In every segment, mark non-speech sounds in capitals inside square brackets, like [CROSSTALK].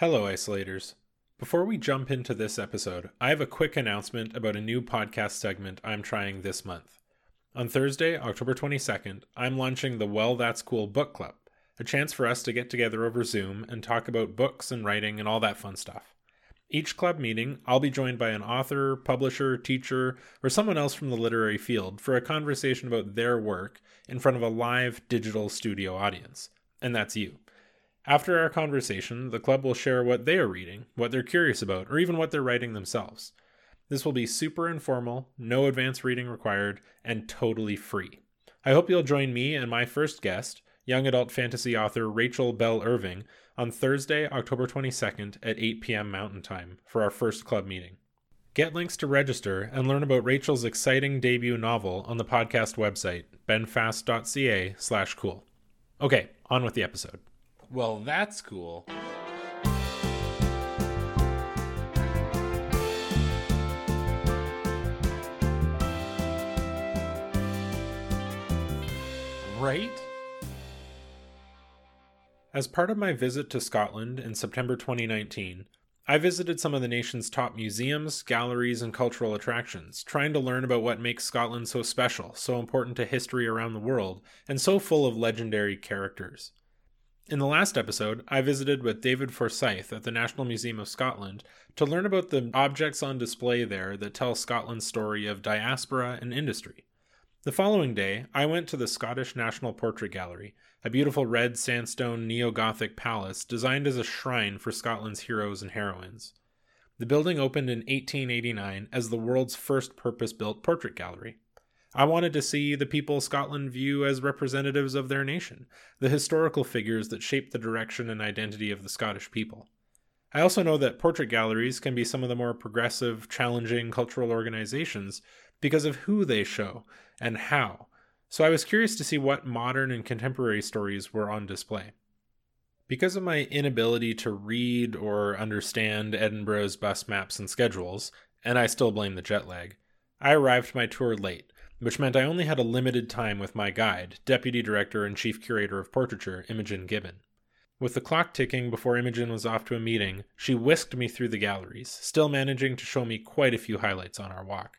Hello, isolators. Before we jump into this episode, I have a quick announcement about a new podcast segment I'm trying this month. On Thursday, October 22nd, I'm launching the Well That's Cool Book Club, a chance for us to get together over Zoom and talk about books and writing and all that fun stuff. Each club meeting, I'll be joined by an author, publisher, teacher, or someone else from the literary field for a conversation about their work in front of a live digital studio audience. And that's you. After our conversation, the club will share what they are reading, what they're curious about, or even what they're writing themselves. This will be super informal, no advanced reading required, and totally free. I hope you'll join me and my first guest, young adult fantasy author Rachel Bell Irving, on Thursday, October 22nd at 8 p.m. Mountain Time for our first club meeting. Get links to register and learn about Rachel's exciting debut novel on the podcast website, benfast.ca slash cool. Okay, on with the episode. Well, that's cool. Right? As part of my visit to Scotland in September 2019, I visited some of the nation's top museums, galleries, and cultural attractions, trying to learn about what makes Scotland so special, so important to history around the world, and so full of legendary characters. In the last episode, I visited with David Forsyth at the National Museum of Scotland to learn about the objects on display there that tell Scotland's story of diaspora and industry. The following day, I went to the Scottish National Portrait Gallery, a beautiful red sandstone neo Gothic palace designed as a shrine for Scotland's heroes and heroines. The building opened in 1889 as the world's first purpose built portrait gallery. I wanted to see the people Scotland view as representatives of their nation, the historical figures that shape the direction and identity of the Scottish people. I also know that portrait galleries can be some of the more progressive, challenging cultural organizations because of who they show and how, so I was curious to see what modern and contemporary stories were on display. Because of my inability to read or understand Edinburgh's bus maps and schedules, and I still blame the jet lag, I arrived my tour late, which meant I only had a limited time with my guide, Deputy Director and Chief Curator of Portraiture, Imogen Gibbon. With the clock ticking before Imogen was off to a meeting, she whisked me through the galleries, still managing to show me quite a few highlights on our walk.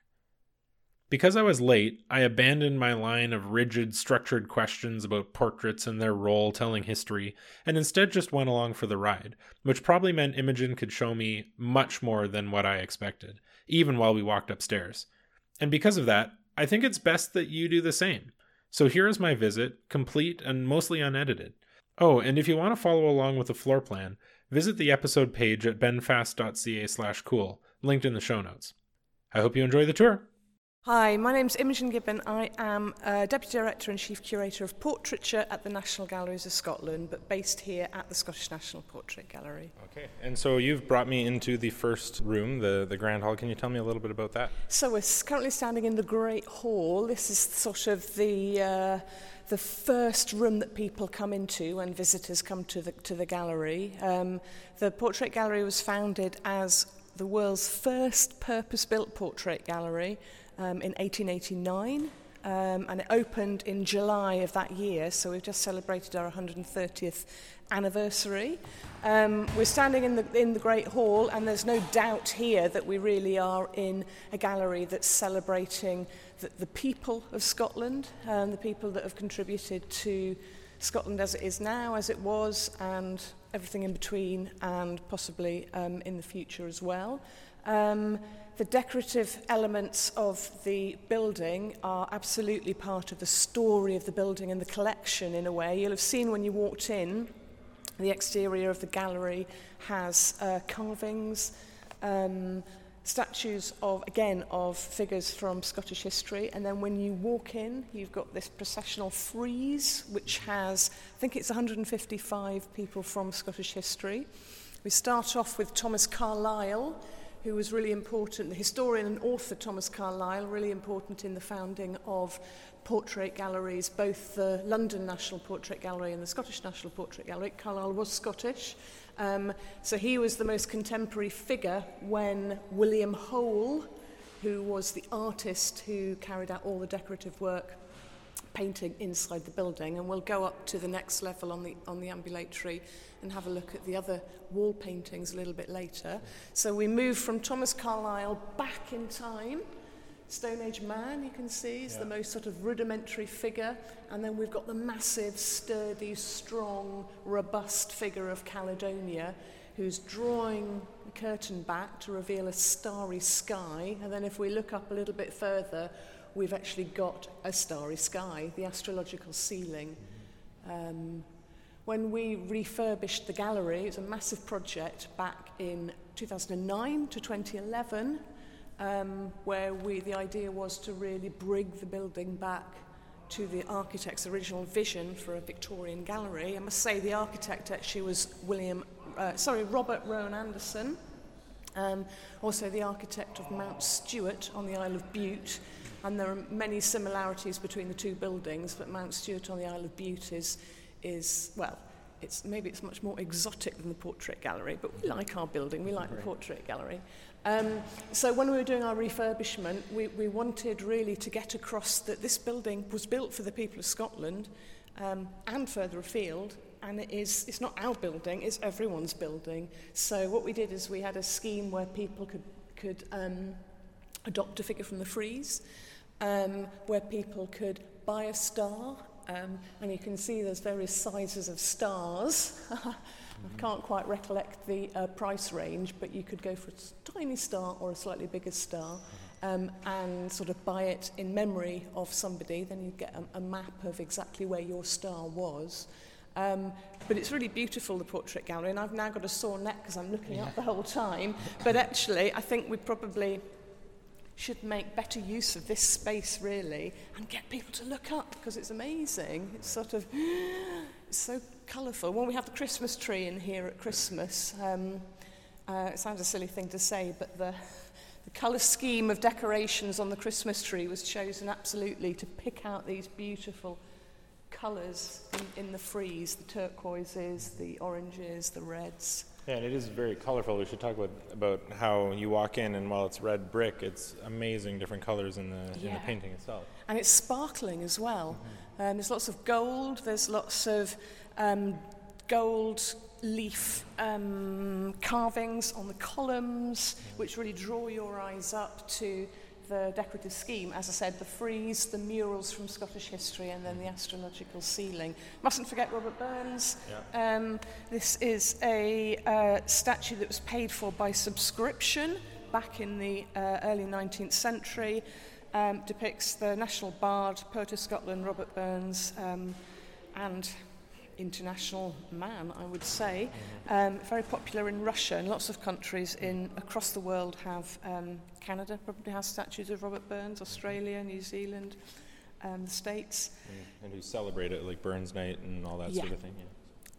Because I was late, I abandoned my line of rigid, structured questions about portraits and their role telling history, and instead just went along for the ride, which probably meant Imogen could show me much more than what I expected, even while we walked upstairs. And because of that, I think it's best that you do the same. So here is my visit, complete and mostly unedited. Oh, and if you want to follow along with the floor plan, visit the episode page at benfast.ca slash cool, linked in the show notes. I hope you enjoy the tour. Hi, my name's Imogen Gibbon. I am Deputy Director and Chief Curator of Portraiture at the National Galleries of Scotland, but based here at the Scottish National Portrait Gallery. Okay, and so you've brought me into the first room, the, the Grand Hall. Can you tell me a little bit about that? So we're currently standing in the Great Hall. This is sort of the... Uh, the first room that people come into when visitors come to the, to the gallery. Um, the Portrait Gallery was founded as the world's first purpose-built portrait gallery um, in 1889. Um, and it opened in July of that year, so we've just celebrated our 130th anniversary. Um, we're standing in the, in the Great Hall, and there's no doubt here that we really are in a gallery that's celebrating the, the people of Scotland and the people that have contributed to Scotland as it is now, as it was, and everything in between, and possibly um, in the future as well. Um, the decorative elements of the building are absolutely part of the story of the building and the collection in a way. You'll have seen when you walked in, the exterior of the gallery has uh, carvings, um, statues of, again, of figures from Scottish history. And then when you walk in, you've got this processional frieze, which has, I think it's 155 people from Scottish history. We start off with Thomas Carlyle, who was really important, the historian and author Thomas Carlyle, really important in the founding of portrait galleries, both the London National Portrait Gallery and the Scottish National Portrait Gallery. Carlyle was Scottish, um, so he was the most contemporary figure when William Hole, who was the artist who carried out all the decorative work painting inside the building, and we'll go up to the next level on the, on the ambulatory and have a look at the other wall paintings a little bit later. So we move from Thomas Carlyle back in time. Stone Age man, you can see, is yeah. the most sort of rudimentary figure. And then we've got the massive, sturdy, strong, robust figure of Caledonia, who's drawing the curtain back to reveal a starry sky. And then if we look up a little bit further, we've actually got a starry sky, the astrological ceiling. Um, when we refurbished the gallery, it was a massive project back in 2009 to 2011, um, where we, the idea was to really bring the building back to the architect's original vision for a Victorian gallery. I must say the architect actually was William, uh, sorry, Robert Rowand Anderson, um, also the architect of Mount Stuart on the Isle of Bute. And there are many similarities between the two buildings, but Mount Stuart on the Isle of Bute is, is well, it's, maybe it's much more exotic than the portrait gallery, but we like our building, we like the portrait gallery. Um, so when we were doing our refurbishment, we, we wanted really to get across that this building was built for the people of Scotland um, and further afield, and it is, it's not our building, it's everyone's building. So what we did is we had a scheme where people could, could um, adopt a figure from the frieze, um, where people could buy a star Um, and you can see there's various sizes of stars. [LAUGHS] I can't quite recollect the uh, price range, but you could go for a tiny star or a slightly bigger star um, and sort of buy it in memory of somebody. Then you'd get a, a map of exactly where your star was. Um, but it's really beautiful, the portrait gallery, and I've now got a sore neck because I'm looking yeah. up the whole time. [LAUGHS] But actually, I think we probably should make better use of this space really and get people to look up because it's amazing. It's sort of [GASPS] it's so colourful. When we have the Christmas tree in here at Christmas, um, uh, it sounds a silly thing to say, but the, the colour scheme of decorations on the Christmas tree was chosen absolutely to pick out these beautiful colours in, in the frieze, the turquoises, the oranges, the reds. Yeah, and it is very colorful. We should talk about about how you walk in, and while it's red brick, it's amazing different colors in the yeah. in the painting itself. And it's sparkling as well. Mm-hmm. Um, there's lots of gold. There's lots of um, gold leaf um, carvings on the columns, which really draw your eyes up to the decorative scheme, as I said, the frieze, the murals from Scottish history, and then the astrological ceiling. Mustn't forget Robert Burns. Yeah. Um, this is a uh, statue that was paid for by subscription back in the uh, early 19th century. Um, depicts the national bard, poet of Scotland, Robert Burns, um, and international man, I would say. Um, very popular in Russia and lots of countries in across the world have. Um, Canada probably has statues of Robert Burns, Australia, New Zealand, um, the States. Mm, and who celebrate it, like Burns Night and all that yeah. sort of thing. Yeah.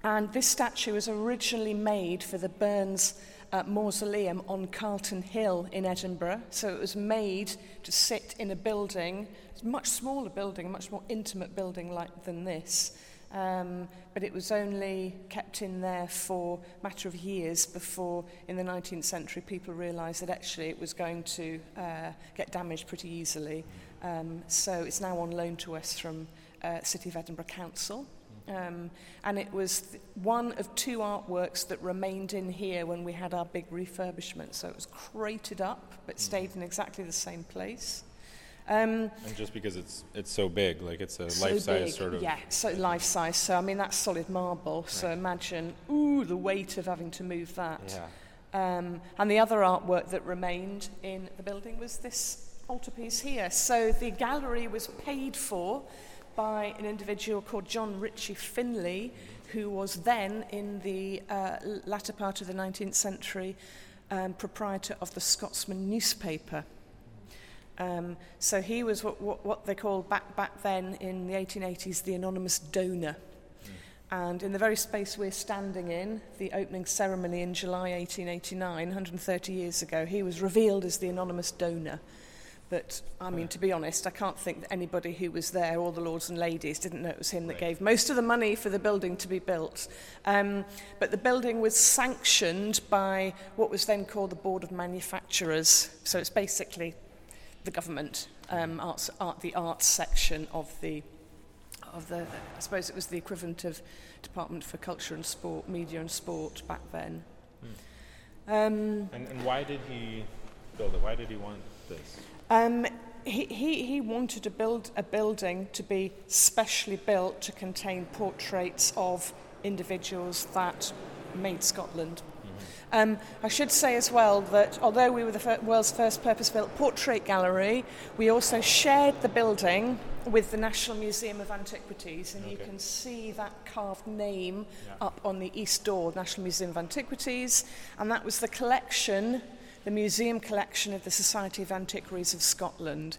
And this statue was originally made for the Burns uh, Mausoleum on Calton Hill in Edinburgh. So it was made to sit in a building, a much smaller building, a much more intimate building like than this. um, but it was only kept in there for a matter of years before, in the 19th century, people realised that actually it was going to uh, get damaged pretty easily. Um, so it's now on loan to us from uh, City of Edinburgh Council. Um, and it was th- one of two artworks that remained in here when we had our big refurbishment. So it was crated up, but mm. stayed in exactly the same place. Um, and just because it's it's so big, like it's a so life size sort of. Yeah, so life size. So I mean that's solid marble. Right. So imagine, ooh, the weight of having to move that. Yeah. Um, and the other artwork that remained in the building was this altarpiece here. So the gallery was paid for by an individual called John Ritchie Findlay, who was then in the uh, latter part of the 19th century um, proprietor of the Scotsman newspaper. Um, so he was what, what, what they called back, back then in the 1880s the anonymous donor. Mm. And in the very space we're standing in, the opening ceremony in July 1889, 130 years ago, he was revealed as the anonymous donor. But, I mean, to be honest, I can't think that anybody who was there, all the lords and ladies, didn't know it was him that gave most of the money for the building to be built. Um, but the building was sanctioned by what was then called the Board of Manufacturers. So it's basically the government, um, arts, art, the arts section of the of the, I suppose it was the equivalent of Department for Culture and Sport, Media and Sport back then. Hmm. Um, and, and why did he build it? Why did he want this? Um, he, he, he wanted to build a building to be specially built to contain portraits of individuals that made Scotland Um, I should say as well that although we were the fir world's first purpose-built portrait gallery, we also shared the building with the National Museum of Antiquities, and okay. you can see that carved name yeah. up on the east door, National Museum of Antiquities, and that was the collection, the museum collection of the Society of Antiquaries of Scotland.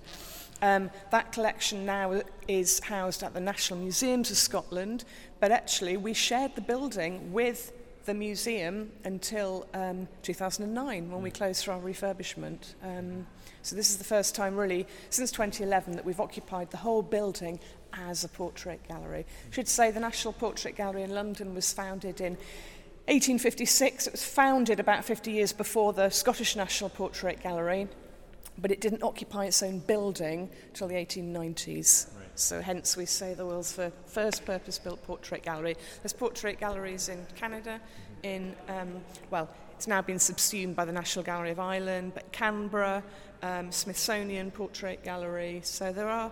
Um, that collection now is housed at the National Museums of Scotland, but actually we shared the building with the museum until um, 2009 when we mm. closed for our refurbishment. Um, so this is the first time really since 2011 that we've occupied the whole building as a portrait gallery. I should say the National Portrait Gallery in London was founded in 1856. It was founded about 50 years before the Scottish National Portrait Gallery, but it didn't occupy its own building till the 1890s. So hence we say the world's first purpose-built portrait gallery. There's portrait galleries in Canada, in, um, well, it's now been subsumed by the National Gallery of Ireland, but Canberra, um, Smithsonian Portrait Gallery. So there are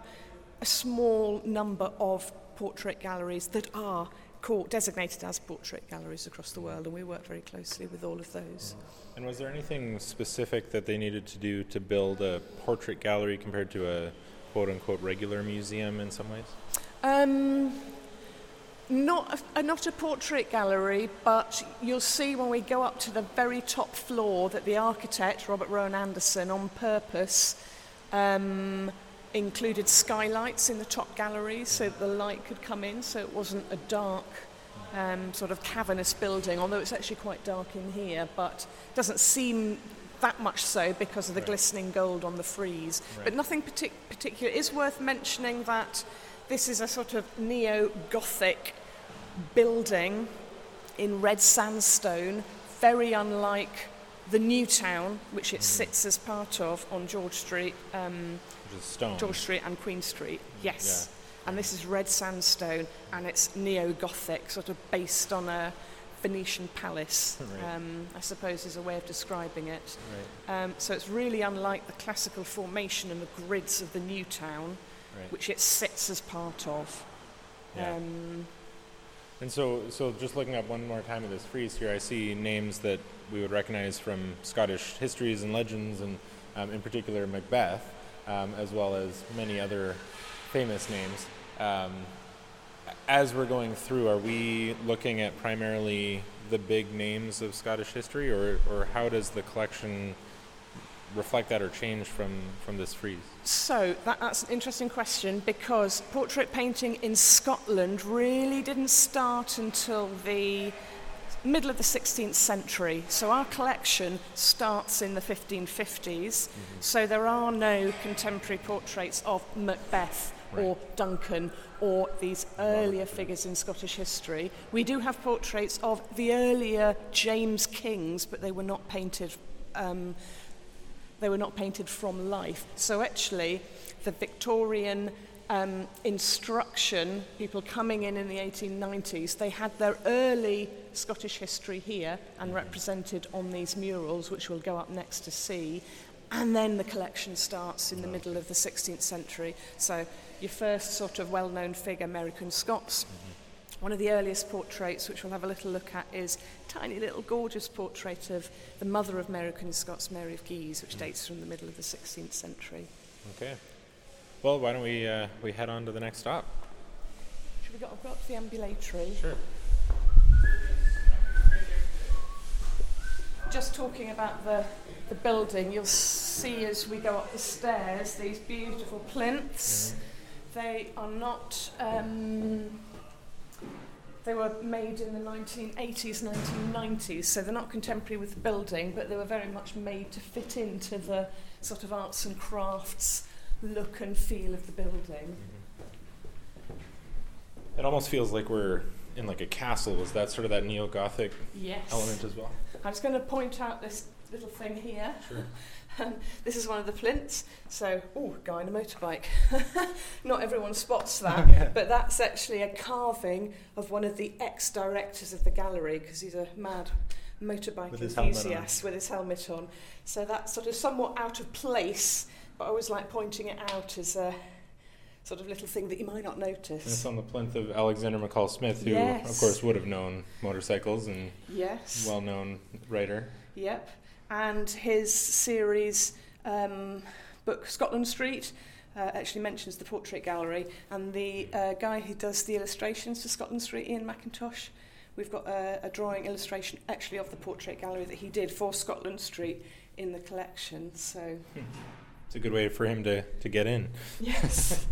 a small number of portrait galleries that are called, designated as portrait galleries across the world, and we work very closely with all of those. And was there anything specific that they needed to do to build a portrait gallery compared to a quote unquote regular museum in some ways? Um, not a, not a portrait gallery, but you'll see when we go up to the very top floor that the architect, Robert Rowand Anderson, on purpose um, included skylights in the top gallery so that the light could come in, so it wasn't a dark um, sort of cavernous building, although it's actually quite dark in here, but doesn't seem that much so because of the right. glistening gold on the frieze. Right. But nothing partic- particular. It is worth mentioning that this is a sort of neo Gothic building in red sandstone, very unlike the new town, which it mm. sits as part of on George Street. Um, George Street and Queen Street, yes. Yeah. And this is red sandstone, and it's neo Gothic, sort of based on a Venetian palace, right. um, I suppose is a way of describing it. Right. Um, so it's really unlike the classical formation and the grids of the new town, right. which it sits as part of. Yeah. Um, and so, so just looking up one more time at this frieze here, I see names that we would recognize from Scottish histories and legends, and um, in particular Macbeth, um, as well as many other famous names. As we're going through, are we looking at primarily the big names of Scottish history, or, or how does the collection reflect that or change from, from this frieze? So that, that's an interesting question because portrait painting in Scotland really didn't start until the middle of the 16th century. So our collection starts in the 1550s. Mm-hmm. So there are no contemporary portraits of Macbeth right. or Duncan or these earlier figures in Scottish history. We do have portraits of the earlier James Kings, but they were not painted. Um, they were not painted from life. So actually, the Victorian um, instruction, people coming in in the 1890s, they had their early Scottish history here and represented on these murals, which we'll go up next to see. And then the collection starts in the middle of the 16th century. So your first sort of well-known figure, Mary Queen of Scots. Mm-hmm. One of the earliest portraits, which we'll have a little look at, is a tiny little gorgeous portrait of the mother of Mary Queen of Scots, Mary of Guise, which mm-hmm. dates from the middle of the 16th century. Okay. Well, why don't we uh, we head on to the next stop? Should we go, go up to the ambulatory? Sure. Just talking about the the building, you'll see as we go up the stairs these beautiful plinths. Mm-hmm. They are not. Um, they were made in the 1980s, 1990s, so they're not contemporary with the building, but they were very much made to fit into the sort of arts and crafts look and feel of the building. It almost feels like we're in like a castle. Was that sort of that neo-Gothic yes. element as well? I was going to point out this little thing here. Sure. [LAUGHS] Um, this is one of the plinths. So, oh, guy on a motorbike. [LAUGHS] Not everyone spots that, [LAUGHS] Yeah. but that's actually a carving of one of the ex-directors of the gallery because he's a mad motorbike With his enthusiast with his helmet on. So that's sort of somewhat out of place, but I always like pointing it out as a sort of little thing that you might not And it's notice. on the plinth of Alexander McCall Smith, who, Yes. of course, would have known motorcycles and Yes. well known writer. Yep. And his series um, book, Scotland Street, uh, actually mentions the Portrait Gallery. And the uh, guy who does the illustrations for Scotland Street, Iain McIntosh, we've got a, a drawing illustration actually of the Portrait Gallery that he did for Scotland Street in the collection. So, [LAUGHS] It's a good way for him to, to get in. yes.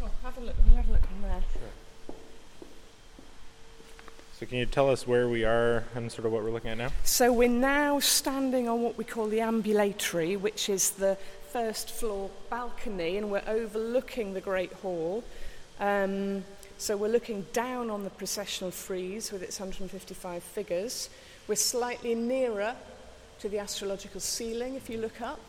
Well, [LAUGHS] have a look. There. So, can you tell us where we are and sort of what we're looking at now? So we're now standing on what we call the ambulatory, which is the first floor balcony, and we're overlooking the Great Hall. Um, so we're looking down on the processional frieze with its 155 figures. We're slightly nearer to the astrological ceiling if you look up,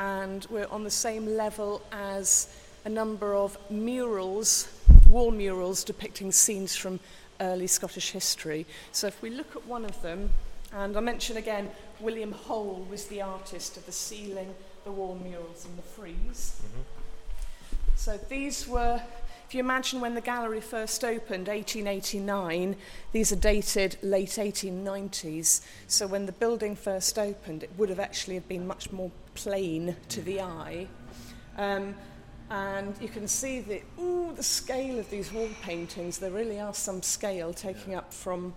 and we're on the same level as a number of murals, wall murals depicting scenes from early Scottish history. So if we look at one of them, and I mention again, William Hole was the artist of the ceiling, the wall murals, and the frieze. So these were, if you imagine when the gallery first opened, 1889, these are dated late 1890s. So when the building first opened, it would have actually have been much more plain to the eye. Um, and you can see the, ooh, the scale of these wall paintings. There really are some scale taking up from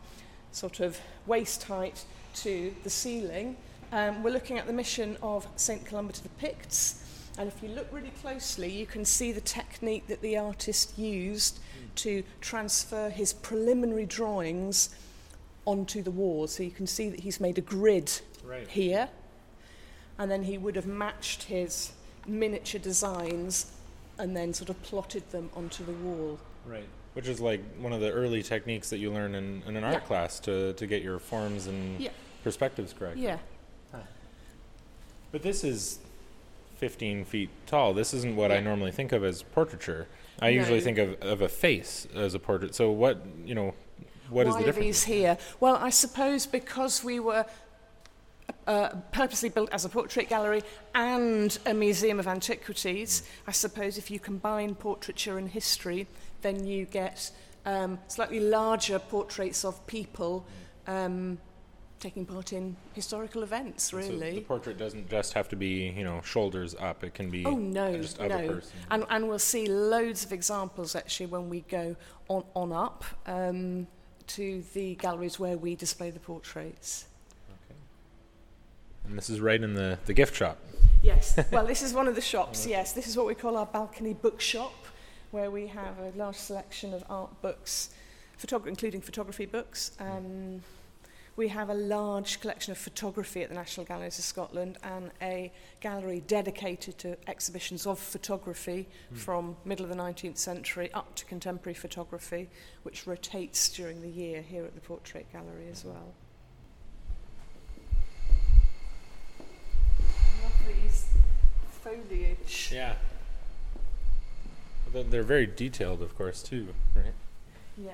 sort of waist height to the ceiling. Um, we're looking at the mission of St. Columba to the Picts. And if you look really closely, you can see the technique that the artist used to transfer his preliminary drawings onto the wall. So you can see that he's made a grid Right. here, and then he would have matched his miniature designs and then sort of plotted them onto the wall. Right. Which is like one of the early techniques that you learn in, in an art Yeah. class to, to get your forms and Yeah. perspectives correct. Yeah. But this is 15 feet tall. This isn't what I normally think of as portraiture. I usually think of, of a face as a portrait. So what, you know, what is Why the are difference? these here? Well, I suppose because we were uh, purposely built as a portrait gallery and a museum of antiquities, I suppose if you combine portraiture and history, then you get um, slightly larger portraits of people um, taking part in historical events, And so really. the portrait doesn't just have to be, you know, shoulders up. It can be Oh no, just no. person. And, and we'll see loads of examples actually when we go on, on up um, to the galleries where we display the portraits. And this is right in the, the gift shop. Yes, well, this is one of the [LAUGHS] shops, yes. This is what we call our balcony bookshop, where we have a large selection of art books, photog- including photography books. Um, we have a large collection of photography at the National Galleries of Scotland and a gallery dedicated to exhibitions of photography from middle of the 19th century up to contemporary photography, which rotates during the year here at the Portrait Gallery as well. Love these foliage. Yeah. They're, they're very detailed, of course, too, right? Yeah.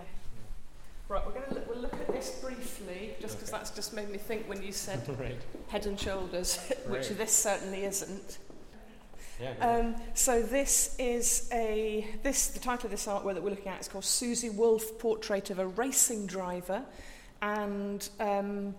Right, we're going to look, we'll look at this briefly, just because Okay. that's just made me think when you said [LAUGHS] right. head and shoulders, [LAUGHS] which Right. this certainly isn't. Yeah. Um, so this is a this the title of this artwork that we're looking at is called Susie Wolff Portrait of a Racing Driver, and um,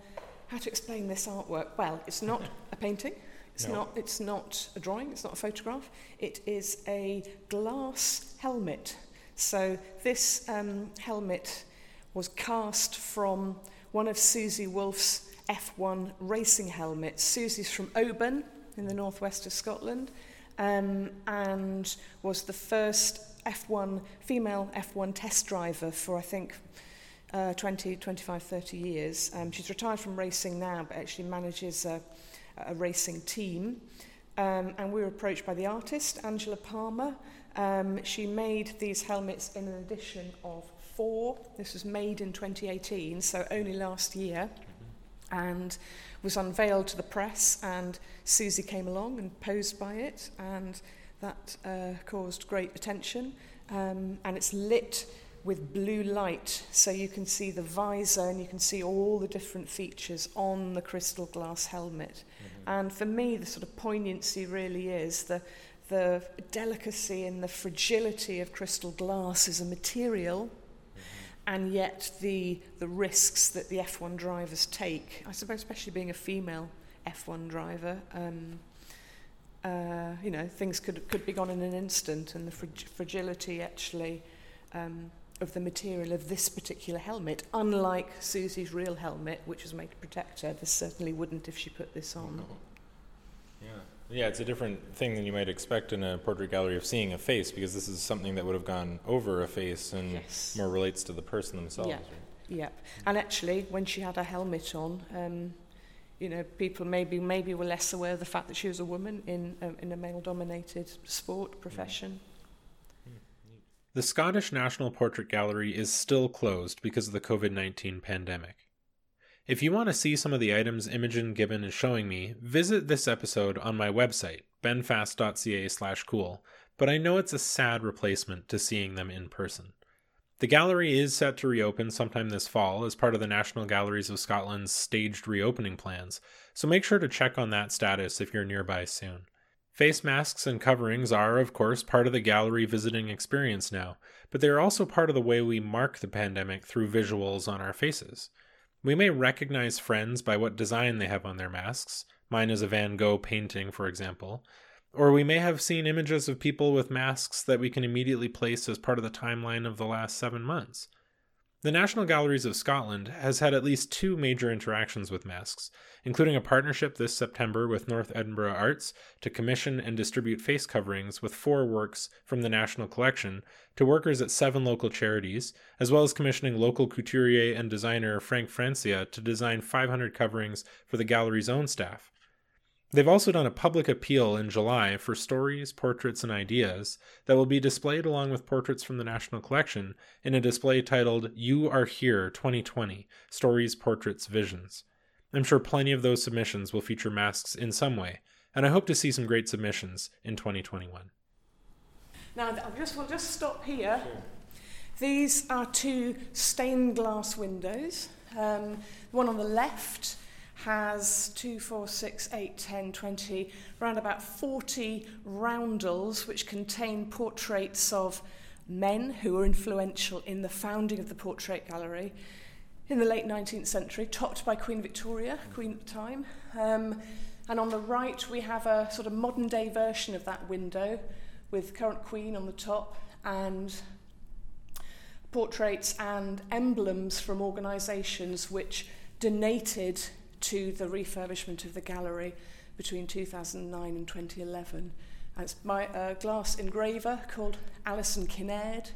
how to explain this artwork? Well, it's not a painting. It's No. not. It's not a drawing. It's not a photograph. It is a glass helmet. So this um, helmet was cast from one of Susie Wolff's F1 racing helmets. Susie's from Oban in the northwest of Scotland um, and was the first F1 female F1 test driver for I think uh, 20, 25, 30 years. Um, she's retired from racing now, but actually manages a, a racing team. Um, and we were approached by the artist, Angela Palmer. Um, she made these helmets in an edition of four. This was made in 2018, so only last year, and was unveiled to the press. And Susie came along and posed by it, and that uh, caused great attention. Um, and it's lit with blue light, so you can see the visor and you can see all the different features on the crystal glass helmet. Mm-hmm. And for me, the sort of poignancy really is the the delicacy and the fragility of crystal glass as a material and yet the, the risks that the F1 drivers take, I suppose, especially being a female F1 driver, um, uh, you know, things could, could be gone in an instant, and the frag- fragility actually um, of the material of this particular helmet, unlike Susie's real helmet, which was made to protect her, this certainly wouldn't if she put this on. Yeah. Yeah, it's a different thing than you might expect in a portrait gallery of seeing a face because this is something that would have gone over a face and Yes. more relates to the person themselves. Yeah. right? Yep. And actually, when she had her helmet on, um, you know, people maybe maybe were less aware of the fact that she was a woman in a, in a male-dominated sport profession. The Scottish National Portrait Gallery is still closed because of the COVID 19 pandemic. If you want to see some of the items Imogen Gibbon is showing me, visit this episode on my website, benfast.ca slash cool, but I know it's a sad replacement to seeing them in person. The gallery is set to reopen sometime this fall as part of the National Galleries of Scotland's staged reopening plans, so make sure to check on that status if you're nearby soon. Face masks and coverings are, of course, part of the gallery visiting experience now, but they are also part of the way we mark the pandemic through visuals on our faces. We may recognize friends by what design they have on their masks. Mine is a Van Gogh painting, for example. Or we may have seen images of people with masks that we can immediately place as part of the timeline of the last seven months. The National Galleries of Scotland has had at least two major interactions with masks, including a partnership this September with North Edinburgh Arts to commission and distribute face coverings with four works from the National Collection to workers at seven local charities, as well as commissioning local couturier and designer Frank Francia to design 500 coverings for the gallery's own staff. They've also done a public appeal in July for stories, portraits, and ideas that will be displayed along with portraits from the National Collection in a display titled You Are Here 2020 Stories, Portraits, Visions. I'm sure plenty of those submissions will feature masks in some way, and I hope to see some great submissions in 2021. Now, I just will just stop here. These are two stained glass windows. Um, the one on the left has 2, 4, 6, 8, 10, 20, around about 40 roundels which contain portraits of men who were influential in the founding of the Portrait Gallery in the late 19th century, topped by Queen Victoria, Queen at the time. Um, and on the right, we have a sort of modern day version of that window with current Queen on the top and portraits and emblems from organisations which donated to the refurbishment of the gallery between 2009 and 2011. And it's my uh, glass engraver called Alison Kinnaird.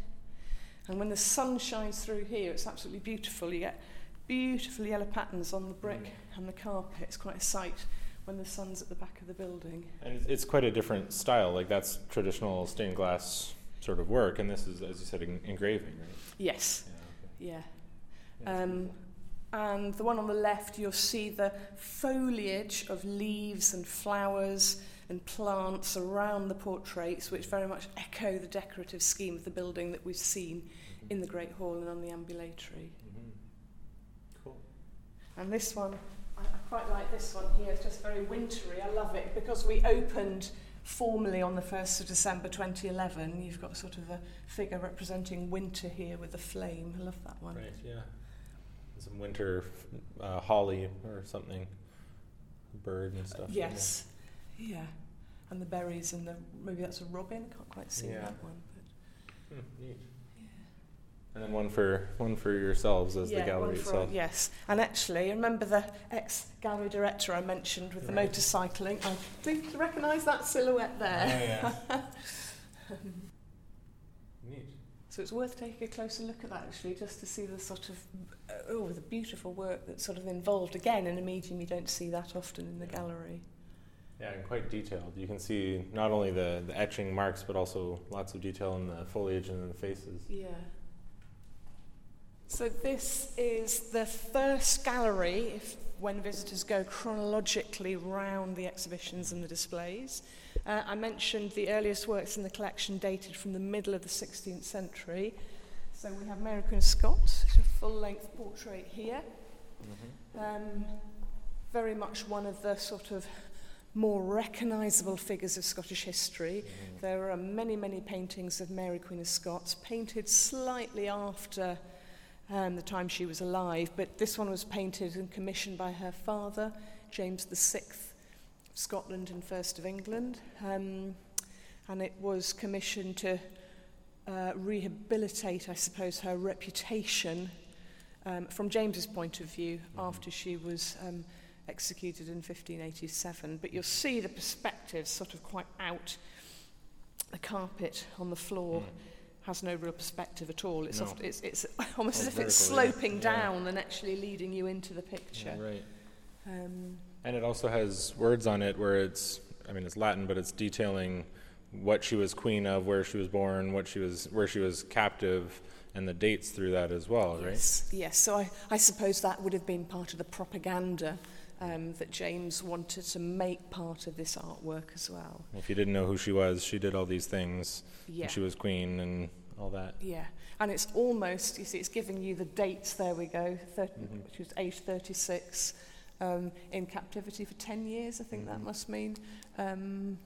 And when the sun shines through here, it's absolutely beautiful. You get beautiful yellow patterns on the brick and the carpet. It's quite a sight when the sun's at the back of the building. And it's, quite a different style. Like that's traditional stained glass sort of work, and this is, as you said, en- engraving, right? Yes, Yeah. yeah. okay. Um, and the one on the left, you'll see the foliage of leaves and flowers and plants around the portraits, which very much echo the decorative scheme of the building that we've seen in the Great Hall and on the ambulatory. Mhm. Cool. And this one, I, I quite like this one here. It's just very wintry. I love it because we opened formally on the 1st of December 2011. You've got sort of a figure representing winter here with a flame. I love that one. Right. Yeah. Some winter uh, holly or something, bird and stuff. Yes. Yeah. And the berries and the maybe that's a robin. I can't quite see Yeah. that one. But Hmm, neat. And then one for one for yourselves as the gallery one for- itself. Yes. And actually, remember the ex gallery director I mentioned with the Right. motorcycling? I do you recognise that silhouette there. Oh, yeah. Neat. [LAUGHS] So it's worth taking a closer look at that actually, just to see the sort of uh, oh the beautiful work that's sort of involved again in a medium you don't see that often in the gallery. Yeah, and quite detailed. You can see not only the, the etching marks, but also lots of detail in the foliage and in the faces. Yeah. So this is the first gallery, if when visitors go chronologically round the exhibitions and the displays. Uh, I mentioned the earliest works in the collection dated from the middle of the 16th century. So we have Mary Queen of Scots, a full-length portrait here. Mm-hmm. Um, very much one of the sort of more recognisable figures of Scottish history. Mm. There are many, many paintings of Mary Queen of Scots, painted slightly after um, the time she was alive, but this one was painted and commissioned by her father, James VI of Scotland and First of England. Um, and it was commissioned to uh, rehabilitate, I suppose, her reputation um, from James's point of view mm-hmm. after she was um, executed in 1587. But you'll see the perspectives sort of quite out the carpet on the floor. Mm. Has no real perspective at all. It's, no. oft, it's, it's [LAUGHS] almost as if it's sloping yeah. down yeah. and actually leading you into the picture. Yeah, right. Um, and it also has words on it where it's, I mean, it's Latin, but it's detailing what she was queen of, where she was born, what she was, where she was captive, and the dates through that as well, right? Yes, yes. So I, I suppose that would have been part of the propaganda um, that James wanted to make part of this artwork as well. If you didn't know who she was, she did all these things. Yeah. she was queen and all that. Yeah, and it's almost, you see, it's giving you the dates, there we go, 30, mm-hmm. which was age 36, um, in captivity for 10 years, I think mm-hmm. that must mean, um,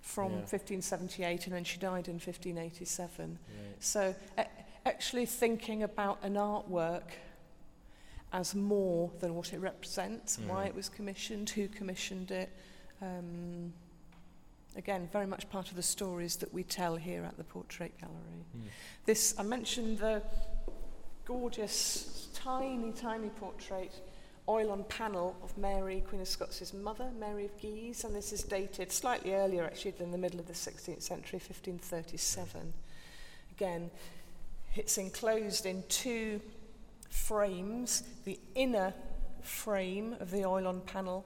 from yeah. 1578, and then she died in 1587. Right. So uh, actually thinking about an artwork as more than what it represents, mm. why mm-hmm. it was commissioned, who commissioned it, um, again, very much part of the stories that we tell here at the Portrait Gallery. Mm. This, I mentioned the gorgeous, tiny, tiny portrait, oil on panel of Mary, Queen of Scots' mother, Mary of Guise, and this is dated slightly earlier, actually, than the middle of the 16th century, 1537. Again, it's enclosed in two frames, the inner frame of the oil on panel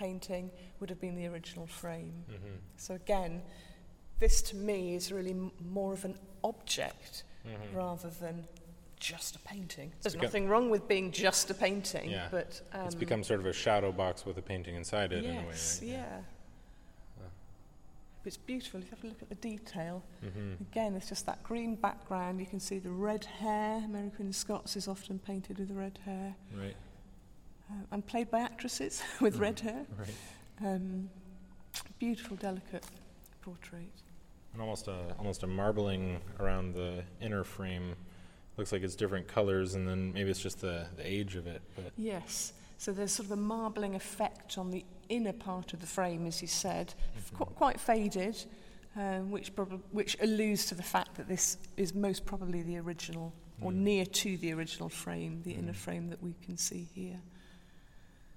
painting would have been the original frame. Mm-hmm. So again, this to me is really m- more of an object mm-hmm. rather than just a painting. There's beca- nothing wrong with being just a painting, yeah. but um, it's become sort of a shadow box with a painting inside it yes, in a way. Right? Yeah. yeah. But it's beautiful. If you have a look at the detail, mm-hmm. again, it's just that green background. You can see the red hair. Mary Queen of Scots is often painted with red hair. Right. Uh, and played by actresses [LAUGHS] with mm. red hair. Right. Um, beautiful, delicate portrait. And almost a almost a marbling around the inner frame. Looks like it's different colors, and then maybe it's just the, the age of it. But yes. So there's sort of a marbling effect on the inner part of the frame, as you said, mm-hmm. qu- quite faded, um, which, prob- which alludes to the fact that this is most probably the original, mm. or near to the original frame, the mm. inner frame that we can see here.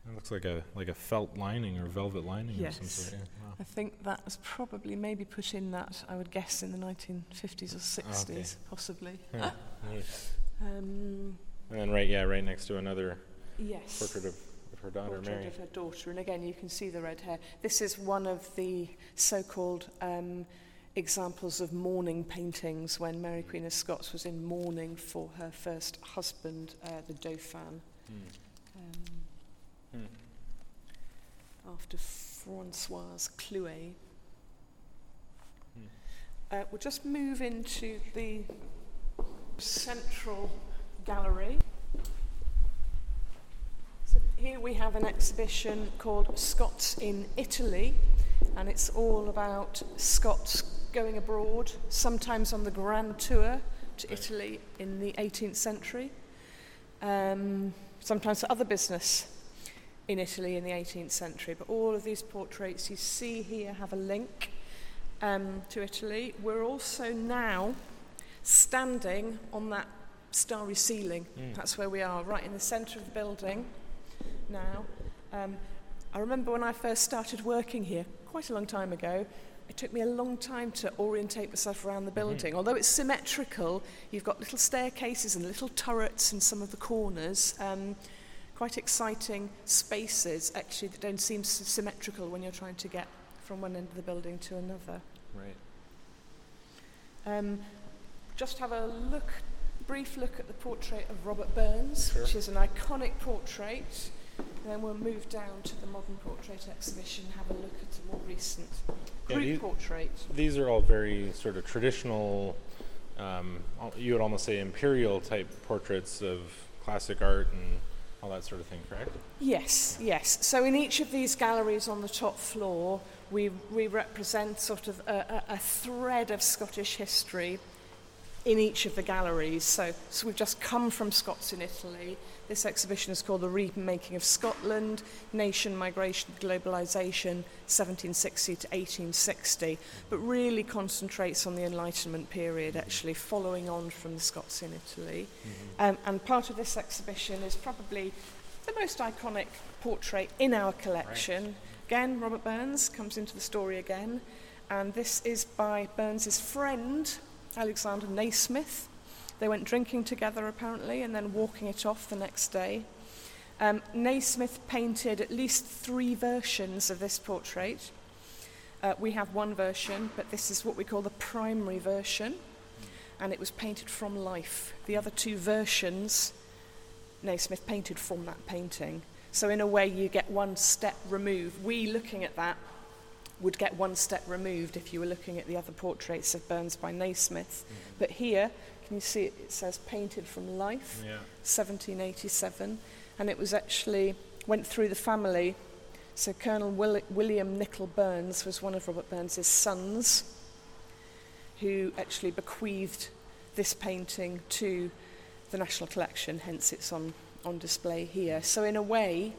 It looks like a like a felt lining or velvet lining yes. of some sort. Yeah. Wow. I think that was probably maybe put in that I would guess in the 1950s or 60s, okay. possibly. Yeah. um, and then right, yeah, right next to another yes. portrait of, of her daughter, portrait Mary. of her daughter, and again you can see the red hair. This is one of the so-called um, examples of mourning paintings when Mary Queen of Scots was in mourning for her first husband, uh, the Dauphin. Mm. Um, mm. After François Clouet. Mm. Uh, we'll just move into the central gallery. So here we have an exhibition called Scots in Italy, and it's all about Scots going abroad, sometimes on the grand tour to Italy in the 18th century, um, sometimes for other business in Italy in the 18th century. But all of these portraits you see here have a link um, to Italy. We're also now standing on that starry ceiling. Mm. That's where we are, right in the centre of the building now. Um, I remember when I first started working here, quite a long time ago, it took me a long time to orientate myself around the mm-hmm. building. Mm-hmm. Although it's symmetrical, you've got little staircases and little turrets in some of the corners. Um, quite exciting spaces actually that don't seem s- symmetrical when you're trying to get from one end of the building to another. Right. Um, just have a look, brief look at the portrait of Robert Burns, Sure. which is an iconic portrait. And then we'll move down to the modern portrait exhibition, and have a look at a more recent Yeah, group these- portrait. These are all very sort of traditional, um, you would almost say imperial type portraits of classic art and all that sort of thing, correct? Yes, yes. So in each of these galleries on the top floor, we, we represent sort of a, a, a thread of Scottish history in each of the galleries. So, so we've just come from Scots in Italy. This exhibition is called The Remaking of Scotland, Nation, Migration, Globalisation, 1760 to 1860, but really concentrates on the Enlightenment period, actually following on from the Scots in Italy. Um, and part of this exhibition is probably the most iconic portrait in our collection. Again, Robert Burns comes into the story again, and this is by Burns's friend, Alexander Nasmyth. They went drinking together apparently and then walking it off the next day. Um, Nasmyth painted at least three versions of this portrait. Uh, we have one version, but this is what we call the primary version, and it was painted from life. The other two versions, Nasmyth painted from that painting. So, in a way, you get one step removed. We, looking at that, would get one step removed if you were looking at the other portraits of Burns by Nasmyth. But here, can you see it? It says painted from life. Yeah. 1787, and it was actually went through the family. So Colonel Will- William Nicol Burns was one of Robert Burns's sons, who actually bequeathed this painting to the National Collection. Hence, it's on on display here. So in a way,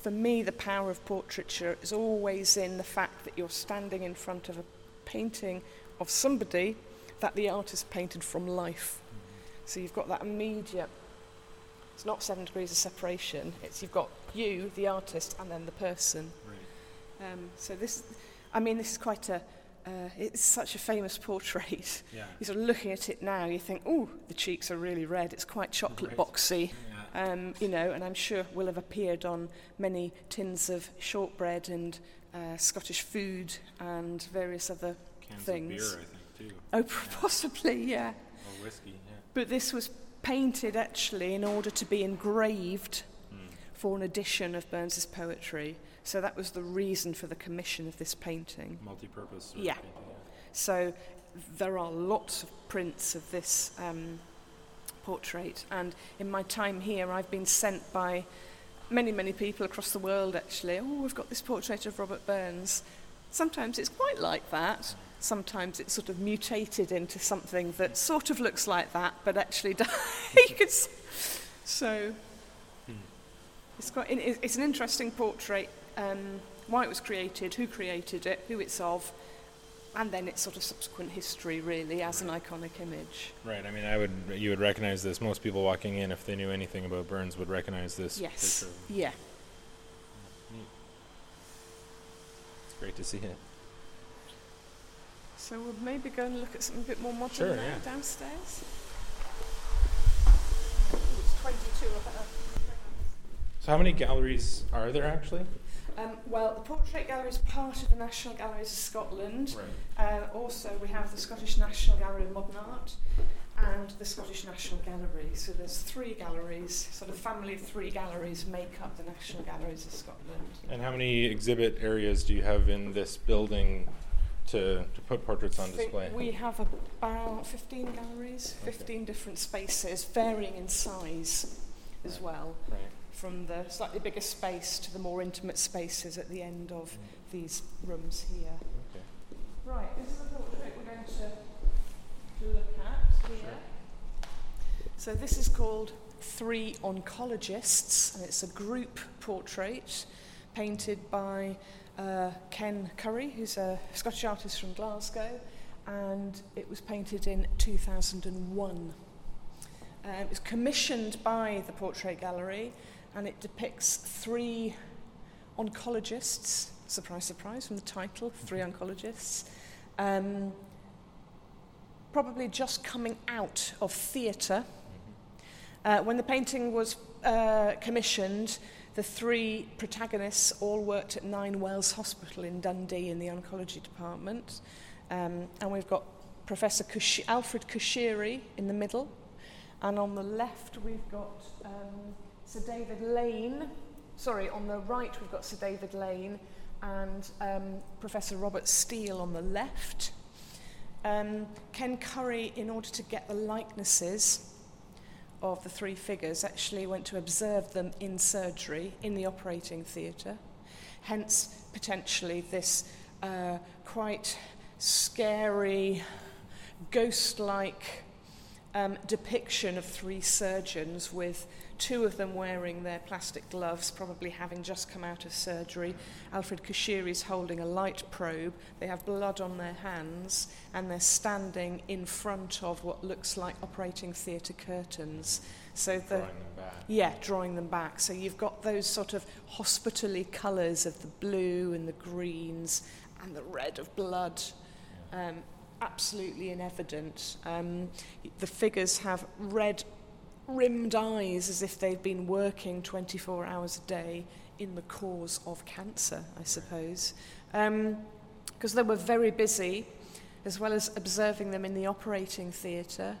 for me, the power of portraiture is always in the fact that you're standing in front of a painting of somebody that the artist painted from life. So you've got that immediate. It's not seven degrees of separation. It's you've got you, the artist, and then the person. Right. Um, so this, I mean, this is quite a. Uh, it's such a famous portrait. Yeah. [LAUGHS] You're sort of looking at it now. You think, oh, the cheeks are really red. It's quite chocolate Right. boxy. Yeah. Um, you know, and I'm sure will have appeared on many tins of shortbread and uh, Scottish food and various other. Cans things. of beer, I think, too. Oh, [LAUGHS] possibly, yeah. Or whiskey, yeah. But this was painted actually in order to be engraved Mm. for an edition of Burns's poetry. So that was the reason for the commission of this painting. Multi-purpose. Sort Yeah. Painting, So there are lots of prints of this um, portrait, and in my time here, I've been sent by many, many people across the world actually. Oh, we've got this portrait of Robert Burns. Sometimes it's quite like that. Sometimes it's sort of mutated into something that sort of looks like that, but actually, [LAUGHS] you could. s- So it's quite, it's an interesting portrait. Um, why it was created, who created it, who it's of, and then its sort of subsequent history, really, as an iconic image. Right. I mean, I would. You would recognize this. Most people walking in, if they knew anything about Burns, would recognize this Yes. picture. Yeah. It's great to see it. So we'll maybe go and look at something a bit more modern Sure, now yeah. downstairs. It's 22 of. So, how many galleries are there actually? Um, well, the Portrait Gallery is part of the National Galleries of Scotland. Right. Uh, also, we have the Scottish National Gallery of Modern Art and the Scottish National Gallery. So there's three galleries, sort of family of three galleries make up the National Galleries of Scotland. And how many exhibit areas do you have in this building to, to put portraits on think display? we have about 15 galleries, Okay. 15 different spaces, varying in size as well, Right. from the slightly bigger space to the more intimate spaces at the end of mm. these rooms here. Okay. Right, this is a portrait we're going to, to look at here. So this is called Three Oncologists, and it's a group portrait painted by uh, Ken Curry, who's a Scottish artist from Glasgow, and it was painted in 2001. Um, it was commissioned by the Portrait Gallery, and it depicts three oncologists, surprise, surprise, from the title, three mm-hmm. oncologists, um, probably just coming out of theatre. Mm-hmm. Uh, when the painting was uh, commissioned, The three protagonists all worked at Nine Wells Hospital in Dundee in the oncology department. Um, and we've got Professor Kush Alfred Kushiri in the middle. And on the left, we've got um, Sir David Lane. Sorry, on the right, we've got Sir David Lane and um, Professor Robert Steele on the left. Um, Ken Curry, in order to get the likenesses, of the three figures, actually went to observe them in surgery, in the operating theatre. Hence, potentially, this uh, quite scary, ghost like um, depiction of three surgeons with two of them wearing their plastic gloves, probably having just come out of surgery. Alfred Cuschieri is holding a light probe. They have blood on their hands, and they're standing in front of what looks like operating theatre curtains. So the drawing them back. yeah, drawing them back. So you've got those sort of hospitally colours of the blue and the greens and the red of blood. Um, absolutely in evident. Um, the figures have red rimmed eyes as if they've been working 24 hours a day in the cause of cancer, I suppose. Um, because they were very busy, as well as observing them in the operating theatre.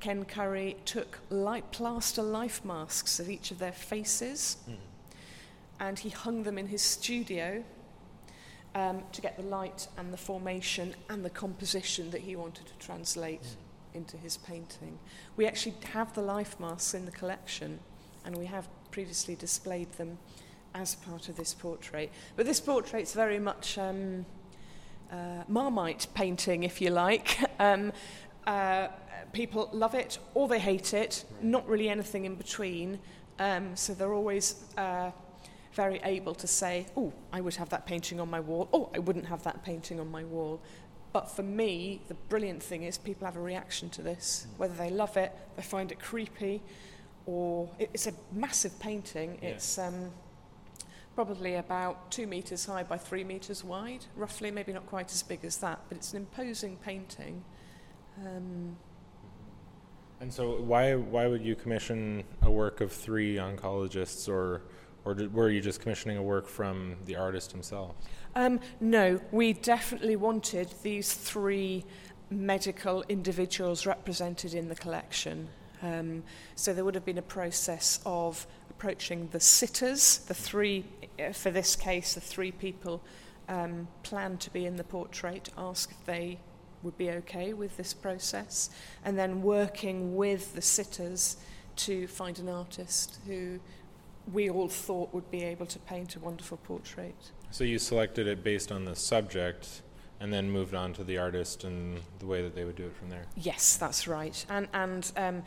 Ken Currie took light plaster life masks of each of their faces mm-hmm. and he hung them in his studio um, to get the light and the formation and the composition that he wanted to translate mm. Into his painting. We actually have the life masks in the collection and we have previously displayed them as part of this portrait. But this portrait's very much um, uh, Marmite painting, if you like. [LAUGHS] um, uh, people love it or they hate it, not really anything in between. Um, so they're always uh, very able to say, oh, I would have that painting on my wall, oh, I wouldn't have that painting on my wall. But for me, the brilliant thing is people have a reaction to this, whether they love it, they find it creepy, or it, it's a massive painting. Yeah. It's um, probably about two metres high by three metres wide, roughly, maybe not quite as big as that, but it's an imposing painting. Um, And so, why why would you commission a work of three oncologists, or or did, were you just commissioning a work from the artist himself? Um, no, we definitely wanted these three medical individuals represented in the collection. Um, so there would have been a process of approaching the sitters, the three, uh, for this case, the three people um, planned to be in the portrait, ask if they would be okay with this process, and then working with the sitters to find an artist who we all thought would be able to paint a wonderful portrait. So you selected it based on the subject, and then moved on to the artist and the way that they would do it from there. Yes, that's right. And, and um,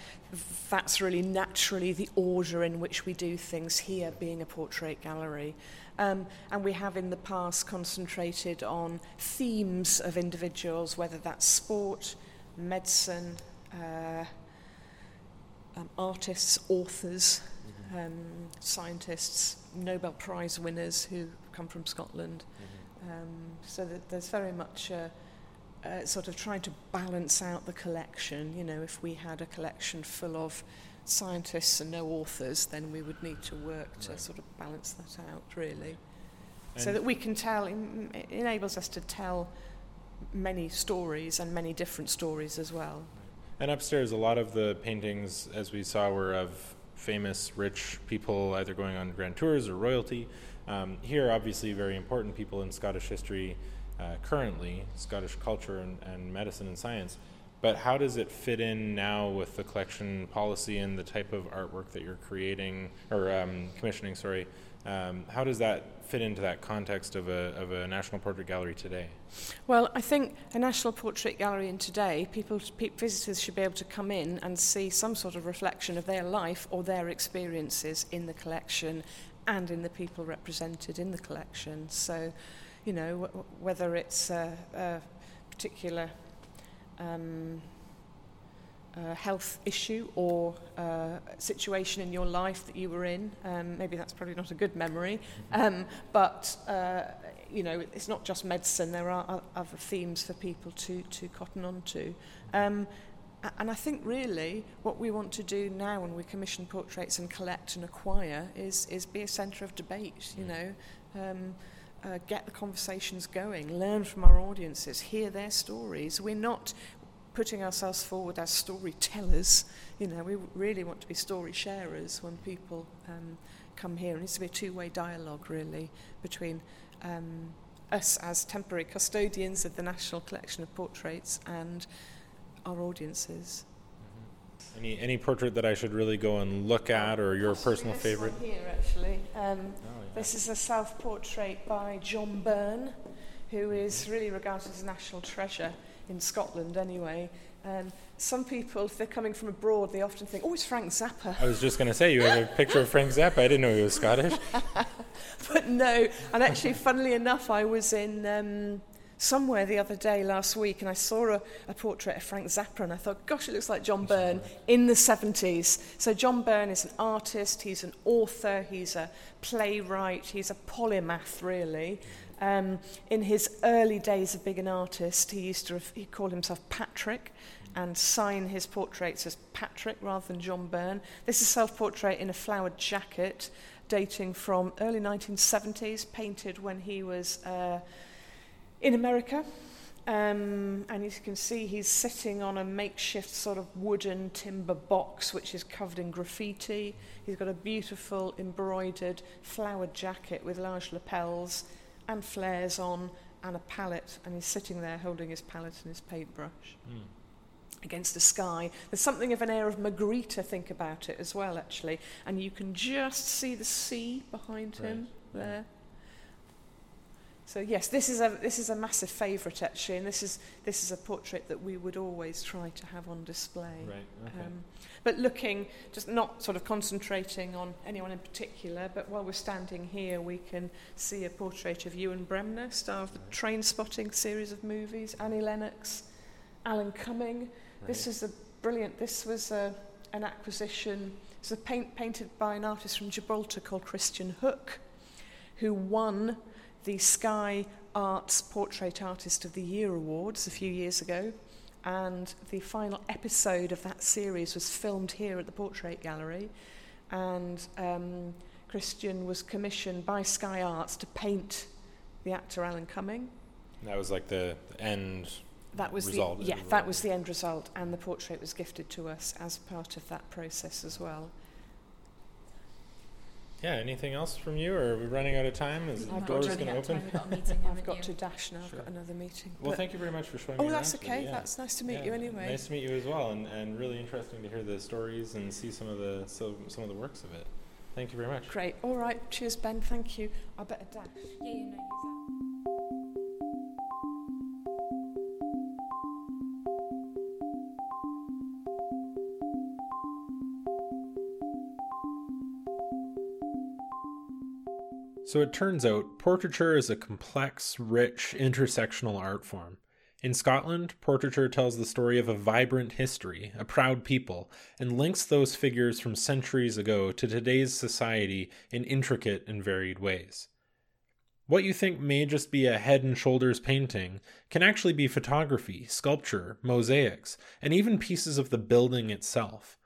that's really naturally the order in which we do things here, being a portrait gallery. Um, and we have in the past concentrated on themes of individuals, whether that's sport, medicine, uh, um, artists, authors, um, scientists, Nobel Prize winners who come from Scotland. Um, so that there's very much uh, uh, sort of trying to balance out the collection. You know, if we had a collection full of scientists and no authors, then we would need to work to Right. sort of balance that out, really. so that we can tell, it enables us to tell many stories and many different stories as well. And upstairs, a lot of the paintings, as we saw, were of famous, rich people either going on grand tours or royalty. Um, here, obviously, very important people in Scottish history uh, currently, Scottish culture and, and medicine and science. But how does it fit in now with the collection policy and the type of artwork that you're creating or um, commissioning? Sorry, um, how does that fit into that context of a of a national portrait gallery today? Well, I think a National Portrait Gallery in today, people, pe- visitors should be able to come in and see some sort of reflection of their life or their experiences in the collection and in the people represented in the collection. So, you know, w- whether it's a, a particular um, uh, health issue or uh, situation in your life that you were in, um, maybe that's probably not a good memory, um, but uh, you know, it's not just medicine. There are other themes for people to to cotton on to. Um, And I think really what we want to do now when we commission portraits and collect and acquire is, is be a centre of debate, you know, um, uh, get the conversations going, learn from our audiences, hear their stories. We're not putting ourselves forward as storytellers, you know, we really want to be story sharers when people um, come here. It needs to be a two-way dialogue really between um, us as temporary custodians of the National Collection of Portraits and our audiences. Mm-hmm. Any any portrait that I should really go and look at, or your Actually, personal this favorite? One here, actually. Um, Oh, yeah. This is a self-portrait by John Byrne, who is really regarded as a national treasure in Scotland, anyway. And some people, if they're coming from abroad, they often think, "Oh, it's Frank Zappa." I was just going to say you have a [LAUGHS] picture of Frank Zappa. I didn't know he was Scottish. [LAUGHS] but no. And actually, funnily enough, I was in um, somewhere the other day last week and I saw a, a portrait of Frank Zappa and I thought, gosh, it looks like John Byrne in the 70s. So, John Byrne is an artist, he's an author, he's a playwright, he's a polymath, really. Um, in his early days of being an artist, he used to ref- he called himself Patrick and sign his portraits as Patrick rather than John Byrne. This is a self-portrait in a flowered jacket dating from early 1970s, painted when he was uh, in America. Um, and as you can see, he's sitting on a makeshift sort of wooden timber box, which is covered in graffiti. He's got a beautiful embroidered flowered jacket with large lapels and flares on, and a palette. And he's sitting there holding his palette and his paintbrush Mm. against the sky. There's something of an air of Magritte, I think about it as well, actually. And you can just see the sea behind him Right. there. So yes, this is a this is a massive favourite actually, and this is this is a portrait that we would always try to have on display. Right. Okay. Um, but looking, just not sort of concentrating on anyone in particular, but while we're standing here, we can see a portrait of Ewan Bremner, star of the Right. Trainspotting series of movies, Annie Lennox, Alan Cumming. This Right. is a brilliant, this was a, an acquisition, it's a paint painted by an artist from Gibraltar called Christian Hook, who won the Sky Arts Portrait Artist of the Year Awards a few years ago. And the final episode of that series was filmed here at the Portrait Gallery. And um, Christian was commissioned by Sky Arts to paint the actor Alan Cumming. that was like the end. That was Result, the yeah, that was the end result, and the portrait was gifted to us as part of that process as well. Yeah. Anything else from you, or are we running out of time? Is I've the got doors running going to open? We've got a meeting, I've got you? to dash now. I've Sure. got another meeting. Well, But- thank you very much for showing oh, me around Oh, that's today, okay. yeah. That's nice to meet Yeah, you anyway. Nice to meet you as well, and, and really interesting to hear the stories and see some of the so, some of the works of it. Thank you very much. Great. All right. Cheers, Ben. Thank you. I better dash. Yeah, you know, exactly. So it turns out portraiture is a complex, rich, intersectional art form. In Scotland, portraiture tells the story of a vibrant history, a proud people, and links those figures from centuries ago to today's society in intricate and varied ways. What you think may just be a head and shoulders painting can actually be photography, sculpture, mosaics, and even pieces of the building itself.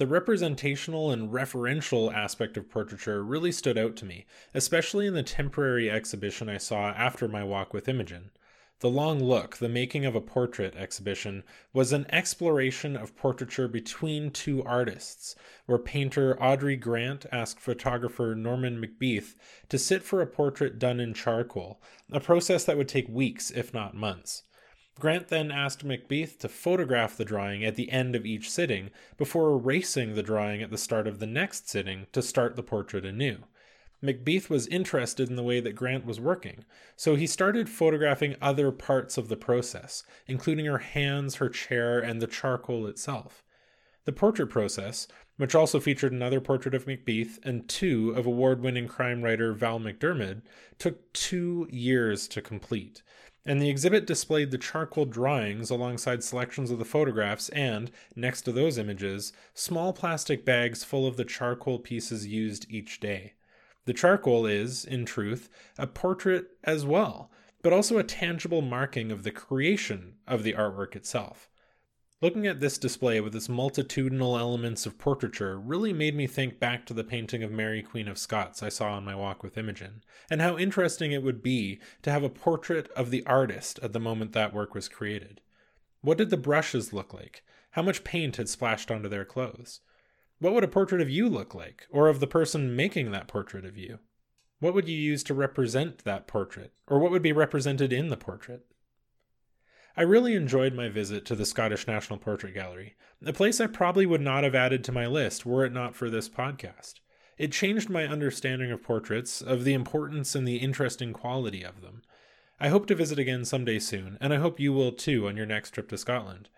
The representational and referential aspect of portraiture really stood out to me, especially in the temporary exhibition I saw after my walk with Imogen. The Long Look, the Making of a Portrait exhibition, was an exploration of portraiture between two artists, where painter Audrey Grant asked photographer Norman McBeath to sit for a portrait done in charcoal, a process that would take weeks, if not months. Grant then asked McBeath to photograph the drawing at the end of each sitting before erasing the drawing at the start of the next sitting to start the portrait anew. McBeath was interested in the way that Grant was working, so he started photographing other parts of the process, including her hands, her chair, and the charcoal itself. The portrait process, which also featured another portrait of McBeath and two of award winning crime writer Val McDermid, took two years to complete. And the exhibit displayed the charcoal drawings alongside selections of the photographs and, next to those images, small plastic bags full of the charcoal pieces used each day. The charcoal is, in truth, a portrait as well, but also a tangible marking of the creation of the artwork itself. Looking at this display with its multitudinal elements of portraiture really made me think back to the painting of Mary Queen of Scots I saw on my walk with Imogen, and how interesting it would be to have a portrait of the artist at the moment that work was created. What did the brushes look like? How much paint had splashed onto their clothes? What would a portrait of you look like, or of the person making that portrait of you? What would you use to represent that portrait, or what would be represented in the portrait? I really enjoyed my visit to the Scottish National Portrait Gallery, a place I probably would not have added to my list were it not for this podcast. It changed my understanding of portraits, of the importance and the interesting quality of them. I hope to visit again someday soon, and I hope you will too on your next trip to Scotland.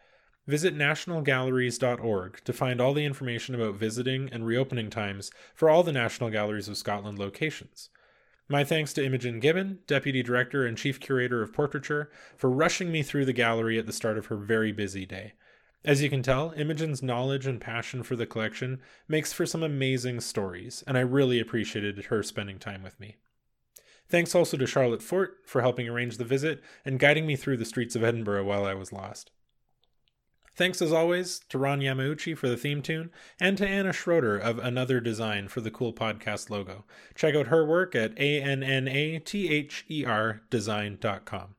Visit nationalgalleries.org to find all the information about visiting and reopening times for all the National Galleries of Scotland locations. My thanks to Imogen Gibbon, Deputy Director and Chief Curator of Portraiture, for rushing me through the gallery at the start of her very busy day. As you can tell, Imogen's knowledge and passion for the collection makes for some amazing stories, and I really appreciated her spending time with me. Thanks also to Charlotte Fort for helping arrange the visit and guiding me through the streets of Edinburgh while I was lost. Thanks as always to Ron Yamauchi for the theme tune and to Anna Schroeder of Another Design for the cool podcast logo. Check out her work at A-N-N-A-T-H-E-R design.com.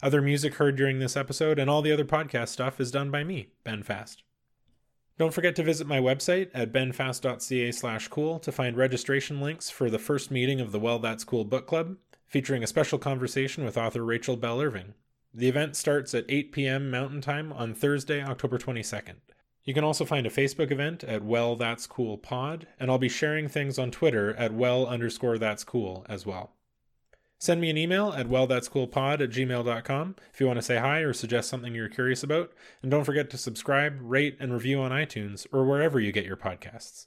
Other music heard during this episode and all the other podcast stuff is done by me, Ben Fast. Don't forget to visit my website at benfast.ca slash cool to find registration links for the first meeting of the Well That's Cool book club, featuring a special conversation with author Rachel Bell Irving. The event starts at 8 p.m. Mountain Time on Thursday, October 22nd. You can also find a Facebook event at Well That's Cool Pod, and I'll be sharing things on Twitter at well underscore that's cool as well. Send me an email at wellthat'scoolpod at gmail.com if you want to say hi or suggest something you're curious about. And don't forget to subscribe, rate, and review on iTunes or wherever you get your podcasts.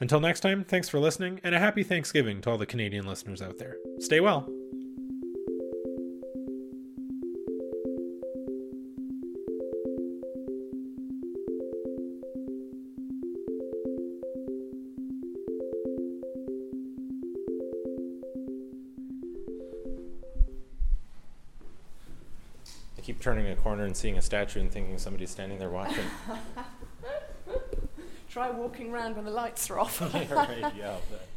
Until next time, thanks for listening, and a happy Thanksgiving to all the Canadian listeners out there. Stay well. Corner and seeing a statue and thinking somebody's standing there watching. [LAUGHS] Try walking around when the lights are off. [LAUGHS] right, yeah. Bet.